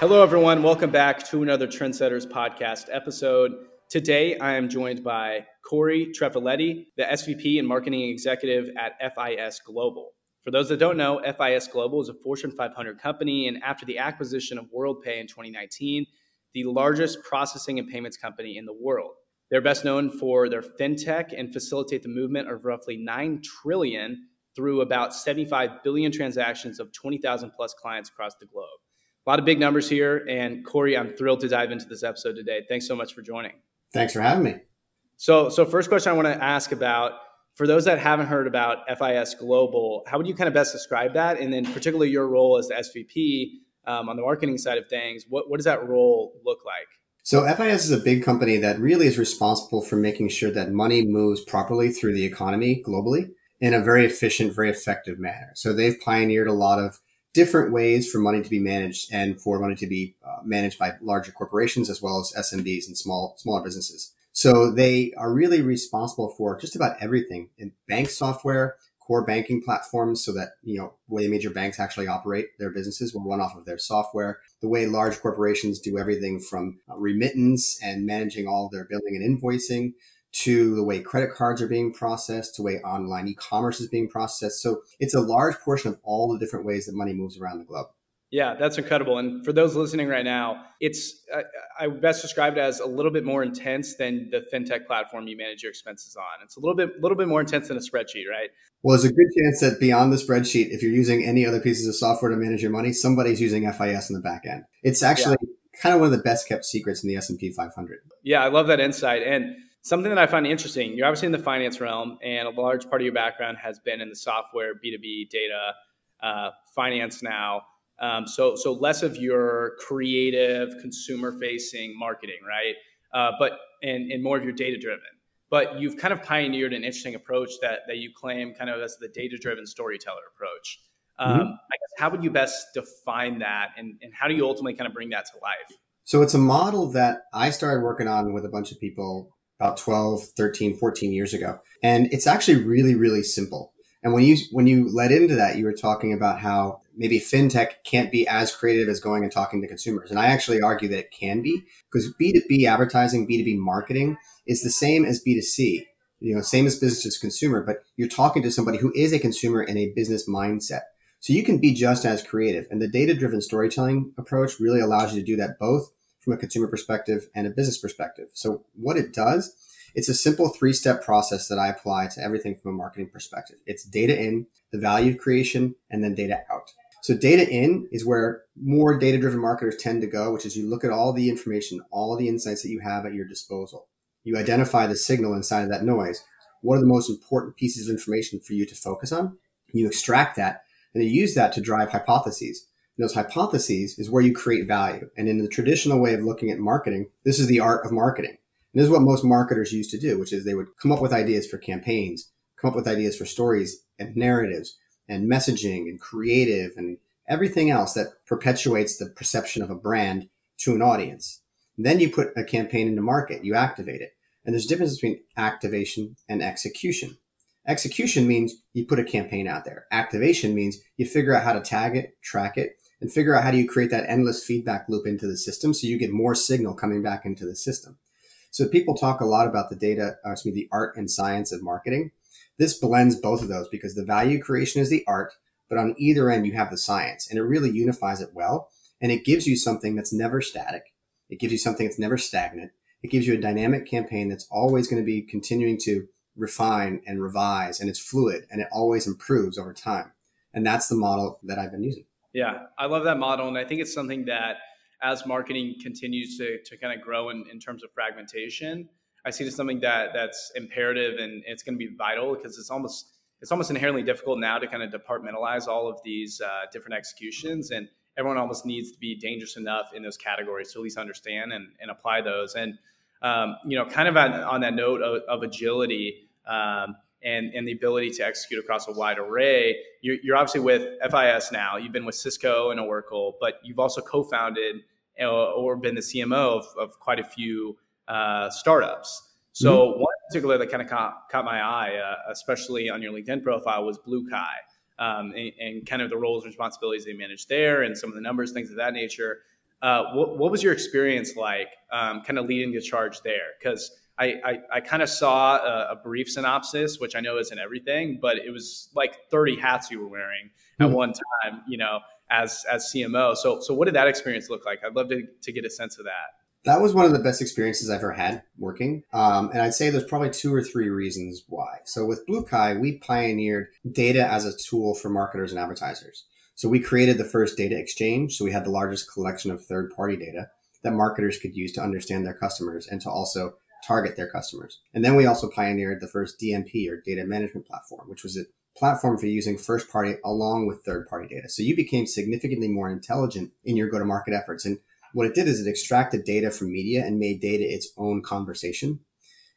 Hello, everyone. Welcome back to another Trendsetters podcast episode. Today, I am joined by Corey Treffiletti, the SVP and Marketing Executive at FIS Global. For those that don't know, FIS Global is a Fortune 500 company, and after the acquisition of WorldPay in 2019, the largest processing and payments company in the world. They're best known for their fintech and facilitate the movement of roughly 9 trillion through about 75 billion transactions of 20,000 plus clients across the globe. A lot of big numbers here. And Corey, I'm thrilled to dive into this episode today. Thanks so much for joining. Thanks for having me. So, so first question I want to ask about for those that haven't heard about FIS Global, how would you kind of best describe that? And then, particularly your role as the SVP um, on the marketing side of things, what, what does that role look like? So, FIS is a big company that really is responsible for making sure that money moves properly through the economy globally in a very efficient, very effective manner. So, they've pioneered a lot of different ways for money to be managed and for money to be uh, managed by larger corporations as well as SMBs and small smaller businesses. So they are really responsible for just about everything in bank software, core banking platforms, so that you know the way major banks actually operate their businesses will run off of their software. The way large corporations do everything from uh, remittance and managing all their billing and invoicing to the way credit cards are being processed, to the way online e-commerce is being processed. So it's a large portion of all the different ways that money moves around the globe. Yeah, that's incredible. And for those listening right now, it's I, I best describe it as a little bit more intense than the fintech platform you manage your expenses on. It's a little bit little bit more intense than a spreadsheet, right? Well, there's a good chance that beyond the spreadsheet, if you're using any other pieces of software to manage your money, somebody's using FIS in the back end. It's actually yeah. kind of one of the best kept secrets in the S&P 500. Yeah, I love that insight. And something that I find interesting, you're obviously in the finance realm, and a large part of your background has been in the software, B2B, data, uh, finance now. Um, so, so less of your creative, consumer-facing marketing, right? Uh, but and, and more of your data-driven. But you've kind of pioneered an interesting approach that that you claim kind of as the data-driven storyteller approach. Um, mm-hmm. I guess how would you best define that, and, and how do you ultimately kind of bring that to life? So it's a model that I started working on with a bunch of people about 12, 13, 14 years ago. And it's actually really, really simple. And when you when you led into that, you were talking about how maybe fintech can't be as creative as going and talking to consumers. And I actually argue that it can be because B2B advertising, B2B marketing is the same as B2C. You know, same as business to consumer, but you're talking to somebody who is a consumer in a business mindset. So you can be just as creative. And the data driven storytelling approach really allows you to do that both from a consumer perspective and a business perspective. So what it does, it's a simple three step process that I apply to everything from a marketing perspective. It's data in, the value creation, and then data out. So data in is where more data driven marketers tend to go, which is you look at all the information, all the insights that you have at your disposal. You identify the signal inside of that noise. What are the most important pieces of information for you to focus on? You extract that and you use that to drive hypotheses those hypotheses is where you create value. And in the traditional way of looking at marketing, this is the art of marketing. And this is what most marketers used to do, which is they would come up with ideas for campaigns, come up with ideas for stories and narratives and messaging and creative and everything else that perpetuates the perception of a brand to an audience. Then you put a campaign into market, you activate it. And there's a difference between activation and execution. Execution means you put a campaign out there. Activation means you figure out how to tag it, track it, and figure out how do you create that endless feedback loop into the system so you get more signal coming back into the system. So people talk a lot about the data, uh, excuse me, the art and science of marketing. This blends both of those because the value creation is the art, but on either end you have the science and it really unifies it well. And it gives you something that's never static. It gives you something that's never stagnant. It gives you a dynamic campaign that's always going to be continuing to refine and revise and it's fluid and it always improves over time. And that's the model that I've been using. Yeah, I love that model. And I think it's something that as marketing continues to, to kind of grow in, in terms of fragmentation, I see it as something that that's imperative and it's going to be vital because it's almost it's almost inherently difficult now to kind of departmentalize all of these uh, different executions and everyone almost needs to be dangerous enough in those categories to at least understand and, and apply those and um, you know kind of on, on that note of, of agility um, and, and the ability to execute across a wide array. You're, you're, obviously with FIS now. You've been with Cisco and Oracle, but you've also co-founded uh, or been the CMO of, of quite a few uh, startups. So mm-hmm. one particular that kind of caught, caught my eye, uh, especially on your LinkedIn profile, was BlueKai. um, and, and, kind of the roles and responsibilities they manage there and some of the numbers, things of that nature. Uh, what, what, was your experience like um, kind of leading the charge there? Because I, I, I kind of saw a, a, brief synopsis, which I know isn't everything, but it was like 30 hats you were wearing at mm-hmm. one time, you know, as, as CMO. So, so what did that experience look like? I'd love to, to get a sense of that. That was one of the best experiences I've ever had working. Um, and I'd say there's probably two or three reasons why. So with BlueKai, we pioneered data as a tool for marketers and advertisers. So we created the first data exchange. So we had the largest collection of third party data that marketers could use to understand their customers and to also target their customers. And then we also pioneered the first DMP or data management platform, which was a platform for using first party along with third party data. So you became significantly more intelligent in your go to market efforts. And what it did is it extracted data from media and made data its own conversation.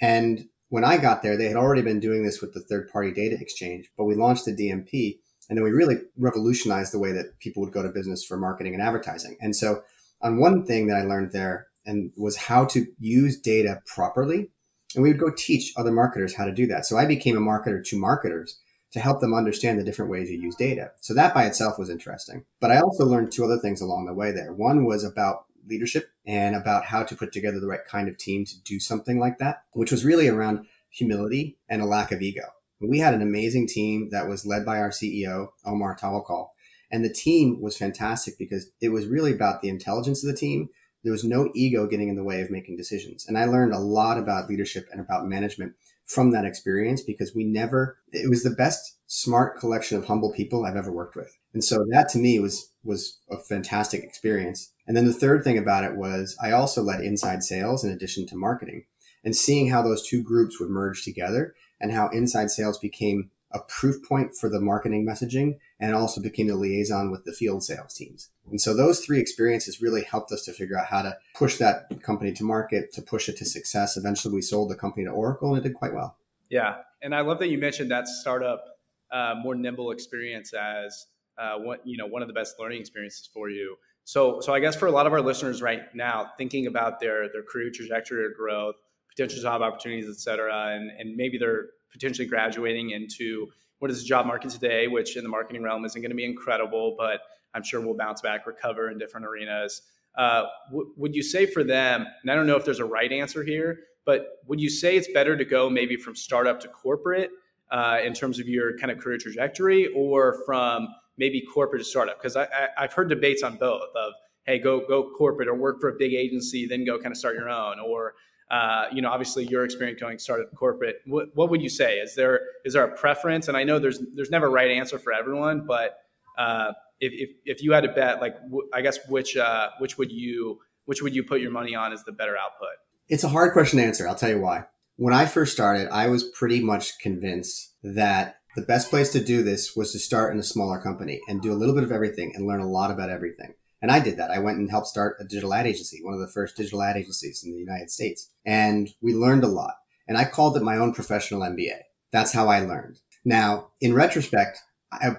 And when I got there, they had already been doing this with the third party data exchange, but we launched the DMP and then we really revolutionized the way that people would go to business for marketing and advertising. And so on one thing that I learned there and was how to use data properly. And we would go teach other marketers how to do that. So I became a marketer to marketers to help them understand the different ways you use data. So that by itself was interesting. But I also learned two other things along the way there. One was about leadership and about how to put together the right kind of team to do something like that, which was really around humility and a lack of ego. We had an amazing team that was led by our CEO, Omar Tawakol. And the team was fantastic because it was really about the intelligence of the team, there was no ego getting in the way of making decisions. And I learned a lot about leadership and about management from that experience because we never, it was the best smart collection of humble people I've ever worked with. And so that to me was, was a fantastic experience. And then the third thing about it was I also led inside sales in addition to marketing and seeing how those two groups would merge together and how inside sales became a proof point for the marketing messaging and also became the liaison with the field sales teams. And so those three experiences really helped us to figure out how to push that company to market, to push it to success. Eventually, we sold the company to Oracle and it did quite well. Yeah. And I love that you mentioned that startup, uh, more nimble experience as uh, what, you know, one of the best learning experiences for you. So, so I guess for a lot of our listeners right now, thinking about their, their career trajectory or growth, potential job opportunities, et cetera, and, and maybe they're potentially graduating into what is the job market today, which in the marketing realm isn't going to be incredible, but I'm sure we'll bounce back, recover in different arenas. Uh, w- would you say for them, and I don't know if there's a right answer here, but would you say it's better to go maybe from startup to corporate uh, in terms of your kind of career trajectory, or from maybe corporate to startup? Because I, I, I've heard debates on both of hey, go go corporate or work for a big agency, then go kind of start your own, or uh, you know, obviously your experience going started corporate. What, what, would you say? Is there is there a preference? And I know there's there's never a right answer for everyone, but uh, if, if, if you had to bet, like I guess which uh, which would you which would you put your money on as the better output? It's a hard question to answer. I'll tell you why. When I first started, I was pretty much convinced that the best place to do this was to start in a smaller company and do a little bit of everything and learn a lot about everything. And I did that. I went and helped start a digital ad agency, one of the first digital ad agencies in the United States. And we learned a lot. And I called it my own professional MBA. That's how I learned. Now, in retrospect,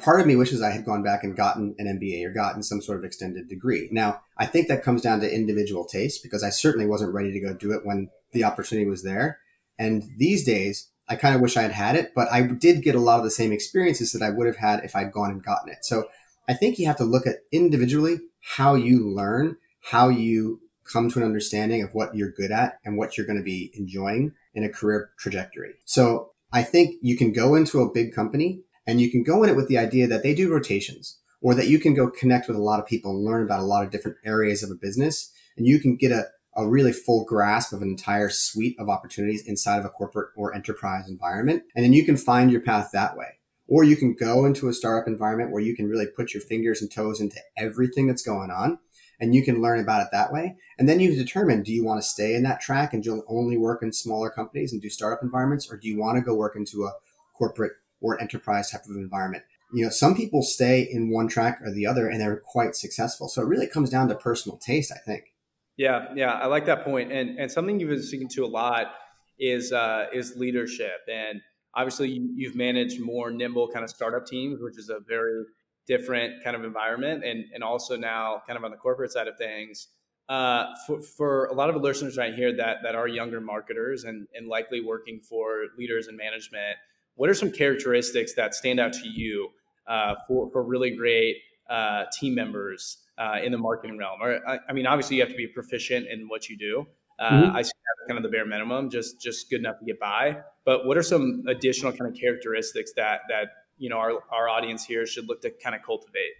part of me wishes I had gone back and gotten an MBA or gotten some sort of extended degree. Now, I think that comes down to individual taste because I certainly wasn't ready to go do it when the opportunity was there. And these days, I kind of wish I had had it, but I did get a lot of the same experiences that I would have had if I'd gone and gotten it. So I think you have to look at individually how you learn, how you come to an understanding of what you're good at and what you're going to be enjoying in a career trajectory. So I think you can go into a big company and you can go in it with the idea that they do rotations or that you can go connect with a lot of people and learn about a lot of different areas of a business and you can get a, a really full grasp of an entire suite of opportunities inside of a corporate or enterprise environment. And then you can find your path that way. Or you can go into a startup environment where you can really put your fingers and toes into everything that's going on and you can learn about it that way. And then you determine do you want to stay in that track and you'll only work in smaller companies and do startup environments, or do you want to go work into a corporate or enterprise type of environment? You know, some people stay in one track or the other and they're quite successful. So it really comes down to personal taste, I think. Yeah, yeah, I like that point. And and something you've been speaking to a lot is uh, is leadership and obviously you, have managed more nimble kind of startup teams, which is a very different kind of environment, and and also now kind of on the corporate side of things. Uh, for, for a lot of listeners right here that that are younger marketers and and likely working for leaders in management, what are some characteristics that stand out to you uh, for for really great uh, team members uh, in the marketing realm? Or I, I, mean, obviously you have to be proficient in what you do. Uh, mm-hmm. I see that kind of the bare minimum, just just good enough to get by. But what are some additional kind of characteristics that that you know our, our audience here should look to kind of cultivate?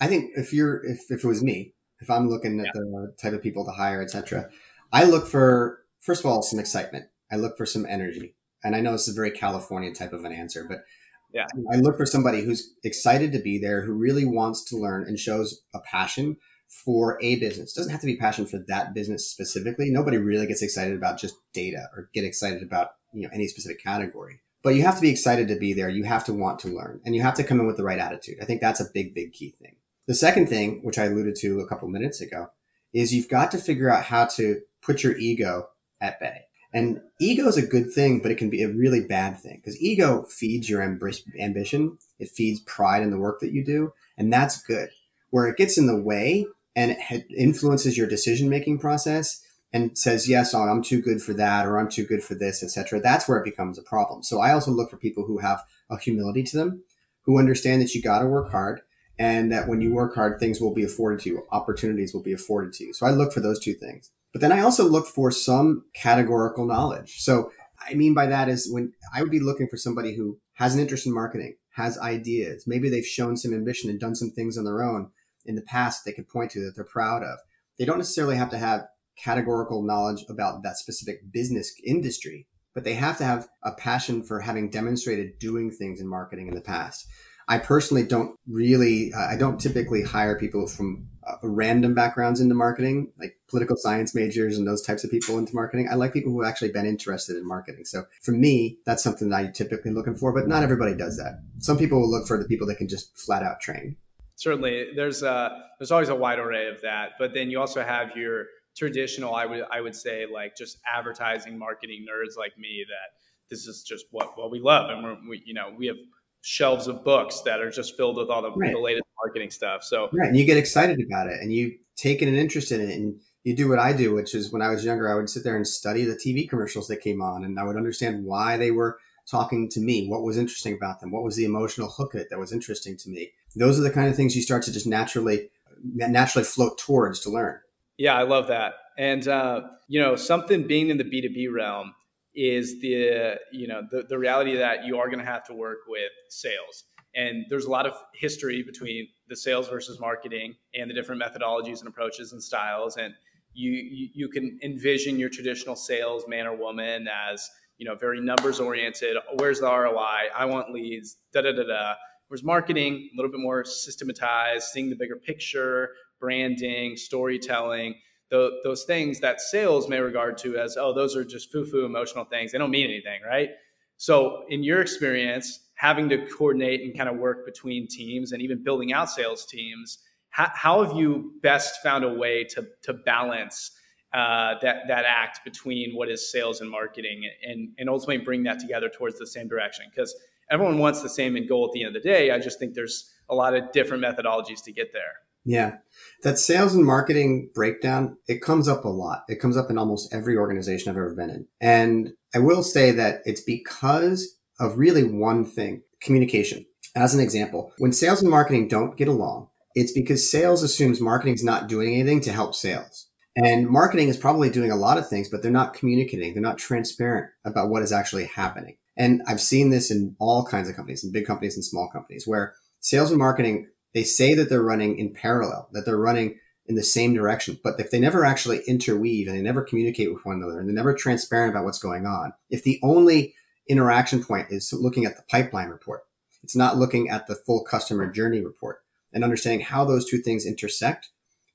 I think if you're if, if it was me, if I'm looking at yeah. the type of people to hire, etc., I look for first of all some excitement. I look for some energy, and I know this is a very California type of an answer, but yeah, I look for somebody who's excited to be there, who really wants to learn and shows a passion for a business. It doesn't have to be passion for that business specifically. Nobody really gets excited about just data or get excited about you know any specific category. But you have to be excited to be there. You have to want to learn, and you have to come in with the right attitude. I think that's a big, big key thing. The second thing, which I alluded to a couple minutes ago, is you've got to figure out how to put your ego at bay. And ego is a good thing, but it can be a really bad thing because ego feeds your ambition. It feeds pride in the work that you do. And that's good. Where it gets in the way and it influences your decision making process and says, yes, oh, I'm too good for that, or I'm too good for this, etc. That's where it becomes a problem. So I also look for people who have a humility to them, who understand that you got to work hard and that when you work hard, things will be afforded to you, opportunities will be afforded to you. So I look for those two things. But then I also look for some categorical knowledge. So I mean by that is when I would be looking for somebody who has an interest in marketing, has ideas. Maybe they've shown some ambition and done some things on their own in the past they could point to that they're proud of. They don't necessarily have to have categorical knowledge about that specific business industry, but they have to have a passion for having demonstrated doing things in marketing in the past. I personally don't really, uh, I don't typically hire people from uh, random backgrounds into marketing, like political science majors and those types of people into marketing. I like people who have actually been interested in marketing. So for me, that's something that I typically looking for, but not everybody does that. Some people will look for the people that can just flat out train. Certainly, there's uh, there's always a wide array of that, but then you also have your traditional, I would I would say, like just advertising marketing nerds like me that this is just what what we love, and we're we, you know we have shelves of books that are just filled with all the, right. the latest marketing stuff. So right, and you get excited about it, and you take an interest in it, and you do what I do, which is when I was younger, I would sit there and study the TV commercials that came on, and I would understand why they were talking to me, what was interesting about them, what was the emotional hook it that was interesting to me. Those are the kind of things you start to just naturally naturally float towards to learn. Yeah, I love that. And uh, you know, something being in the B two B realm, is the you know the, the reality that you are going to have to work with sales. And there's a lot of history between the sales versus marketing and the different methodologies and approaches and styles. And you, you, you can envision your traditional sales man or woman as you know very numbers oriented where's the roi i want leads. Da da da da whereas marketing a little bit more systematized seeing the bigger picture branding storytelling the, those things that sales may regard to as, oh, those are just foo foo emotional things. They don't mean anything, right? So, in your experience, having to coordinate and kind of work between teams and even building out sales teams, how, how have you best found a way to, to balance uh, that, that act between what is sales and marketing and, and ultimately bring that together towards the same direction? Because everyone wants the same end goal at the end of the day. I just think there's a lot of different methodologies to get there. Yeah. That sales and marketing breakdown, it comes up a lot. It comes up in almost every organization I've ever been in. And I will say that it's because of really one thing, communication. As an example, when sales and marketing don't get along, it's because sales assumes marketing's not doing anything to help sales. And marketing is probably doing a lot of things, but they're not communicating. They're not transparent about what is actually happening. And I've seen this in all kinds of companies, in big companies and small companies, where sales and marketing they say that they're running in parallel, that they're running in the same direction. But if they never actually interweave and they never communicate with one another and they're never transparent about what's going on, if the only interaction point is looking at the pipeline report, it's not looking at the full customer journey report and understanding how those two things intersect,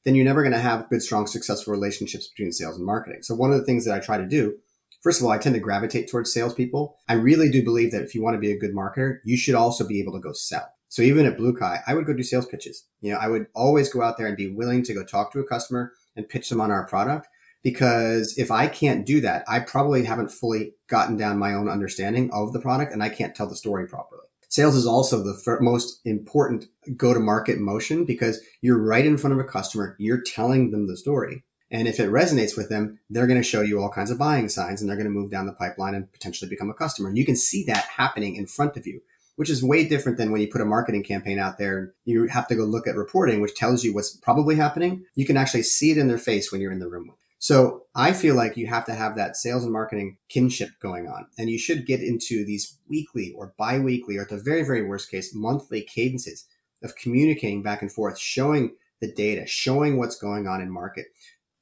then you're never going to have good, strong, successful relationships between sales and marketing. So one of the things that I try to do First of all, I tend to gravitate towards salespeople. I really do believe that if you want to be a good marketer, you should also be able to go sell. So even at Blue BlueKai, I would go do sales pitches. You know, I would always go out there and be willing to go talk to a customer and pitch them on our product. Because if I can't do that, I probably haven't fully gotten down my own understanding of the product and I can't tell the story properly. Sales is also the most important go to market motion because you're right in front of a customer. You're telling them the story. And if it resonates with them, they're going to show you all kinds of buying signs and they're going to move down the pipeline and potentially become a customer. And you can see that happening in front of you which is way different than when you put a marketing campaign out there. You have to go look at reporting, which tells you what's probably happening. You can actually see it in their face when you're in the room. So I feel like you have to have that sales and marketing kinship going on. And you should get into these weekly or bi-weekly or at the very, very worst case, monthly cadences of communicating back and forth, showing the data, showing what's going on in market,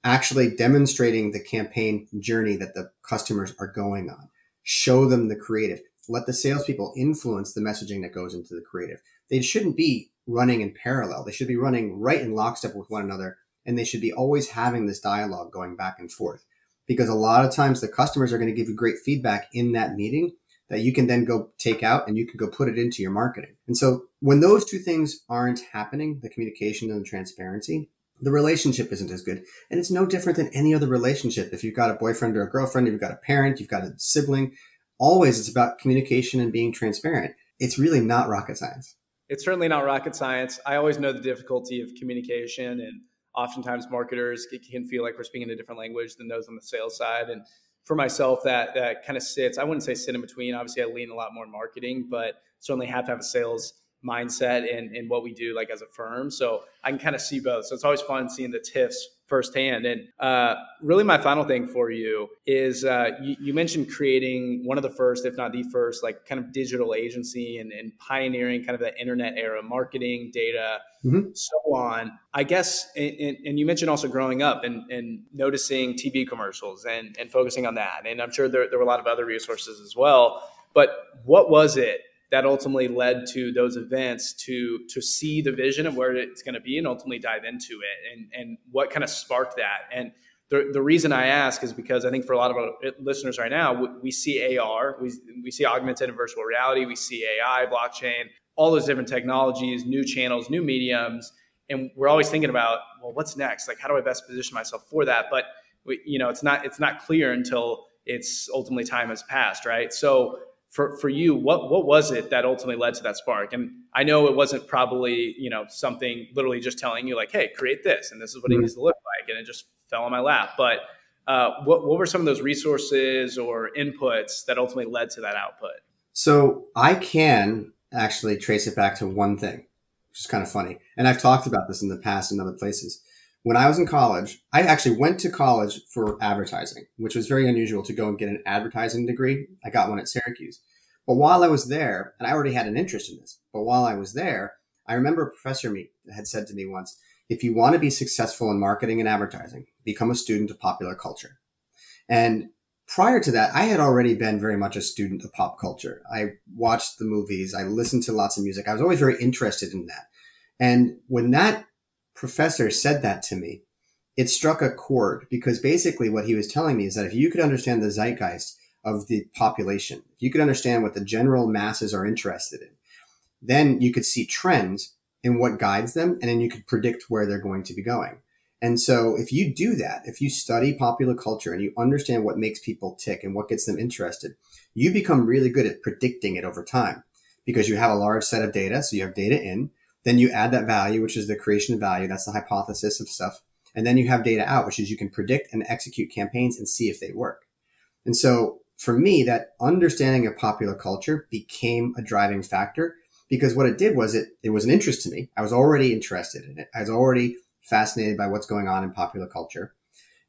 actually demonstrating the campaign journey that the customers are going on. Show them the creative. Let the salespeople influence the messaging that goes into the creative. They shouldn't be running in parallel. They should be running right in lockstep with one another. And they should be always having this dialogue going back and forth. Because a lot of times the customers are going to give you great feedback in that meeting that you can then go take out and you can go put it into your marketing. And so when those two things aren't happening, the communication and the transparency, the relationship isn't as good. And it's no different than any other relationship. If you've got a boyfriend or a girlfriend, you've got a parent, you've got a sibling, always it's about communication and being transparent. It's really not rocket science. It's certainly not rocket science. I always know the difficulty of communication and oftentimes marketers can feel like we're speaking a different language than those on the sales side. And for myself, that that kind of sits, I wouldn't say sit in between. Obviously I lean a lot more marketing, but certainly have to have a sales mindset and, in what we do like as a firm. So I can kind of see both. So it's always fun seeing the tiffs firsthand. And uh, really, my final thing for you is uh, you, you, mentioned creating one of the first, if not the first, like kind of digital agency and, and pioneering kind of the internet era marketing, data, mm-hmm. so on. I guess, and, and, you mentioned also growing up and, and noticing TV commercials and, and focusing on that. And I'm sure there, there were a lot of other resources as well. But what was it that ultimately led to those events to to see the vision of where it's going to be and ultimately dive into it and and what kind of sparked that and the, the reason I ask is because I think for a lot of our uh, listeners right now, we, we see AR, we, we see augmented and virtual reality, we see AI, blockchain, all those different technologies, new channels, new mediums, and we're always thinking about, well, what's next? Like, how do I best position myself for that? But we, you know, it's not it's not clear until it's ultimately time has passed, right? So for, for you, what, what was it that ultimately led to that spark? And I know it wasn't probably, you know, something literally just telling you like, Hey, create this, and this is what mm-hmm. it needs to look like. And it just fell on my lap. But uh, what, what were some of those resources or inputs that ultimately led to that output? So I can actually trace it back to one thing, which is kind of funny. And I've talked about this in the past in other places. When I was in college, I actually went to college for advertising, which was very unusual to go and get an advertising degree. I got one at Syracuse. But while I was there, and I already had an interest in this, but while I was there, I remember a professor me had said to me once, if you want to be successful in marketing and advertising, become a student of popular culture. And prior to that, I had already been very much a student of pop culture. I watched the movies. I listened to lots of music. I was always very interested in that. And when that professor said that to me, it struck a chord because basically what he was telling me is that if you could understand the zeitgeist of the population, if you could understand what the general masses are interested in, then you could see trends in what guides them and then you could predict where they're going to be going. And so if you do that, if you study popular culture and you understand what makes people tick and what gets them interested, you become really good at predicting it over time because you have a large set of data. So you have data in, then you add that value, which is the creation of value. That's the hypothesis of stuff. And then you have data out, which is you can predict and execute campaigns and see if they work. And so for me, that understanding of popular culture became a driving factor because what it did was it, it was an interest to me. I was already interested in it. I was already fascinated by what's going on in popular culture.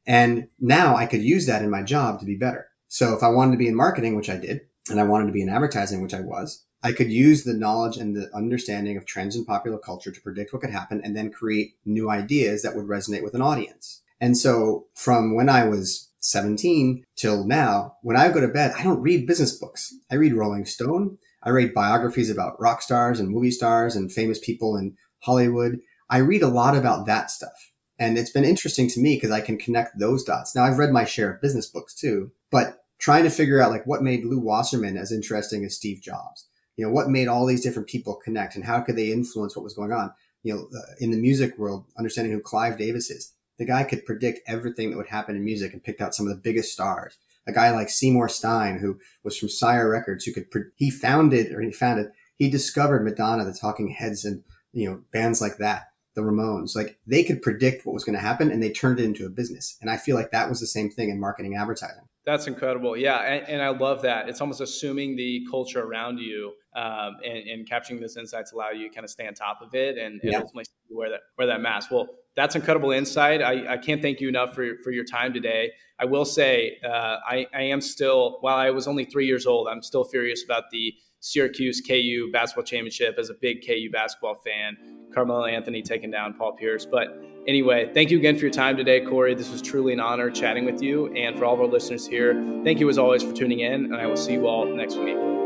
And now I could use that in my job to be better. So if I wanted to be in marketing, which I did, and I wanted to be in advertising, which I was, I could use the knowledge and the understanding of trends in popular culture to predict what could happen and then create new ideas that would resonate with an audience. And so from when I was 17 till now, when I go to bed, I don't read business books. I read Rolling Stone. I read biographies about rock stars and movie stars and famous people in Hollywood. I read a lot about that stuff. And it's been interesting to me because I can connect those dots. Now I've read my share of business books too, but trying to figure out like what made Lew Wasserman as interesting as Steve Jobs you know, what made all these different people connect and how could they influence what was going on? You know, uh, in the music world, understanding who Clive Davis is, the guy could predict everything that would happen in music and picked out some of the biggest stars. A guy like Seymour Stein, who was from Sire Records, who could, pre- he founded or he founded, he discovered Madonna, the Talking Heads, and you know bands like that, the Ramones. Like they could predict what was going to happen, and they turned it into a business. And I feel like that was the same thing in marketing advertising. That's incredible. Yeah. And, and, I love that. It's almost assuming the culture around you um, and, and, capturing those insights allow you to kind of stay on top of it and, and ultimately wear that wear that mask. Well, that's incredible insight. I, I can't thank you enough for, for your time today. I will say uh, I, I am still while I was only three years old, I'm still furious about the Syracuse KU basketball championship as a big KU basketball fan. Carmelo Anthony taking down Paul Pierce. But anyway, thank you again for your time today, Corey. This was truly an honor chatting with you. And for all of our listeners here, thank you as always for tuning in. And I will see you all next week.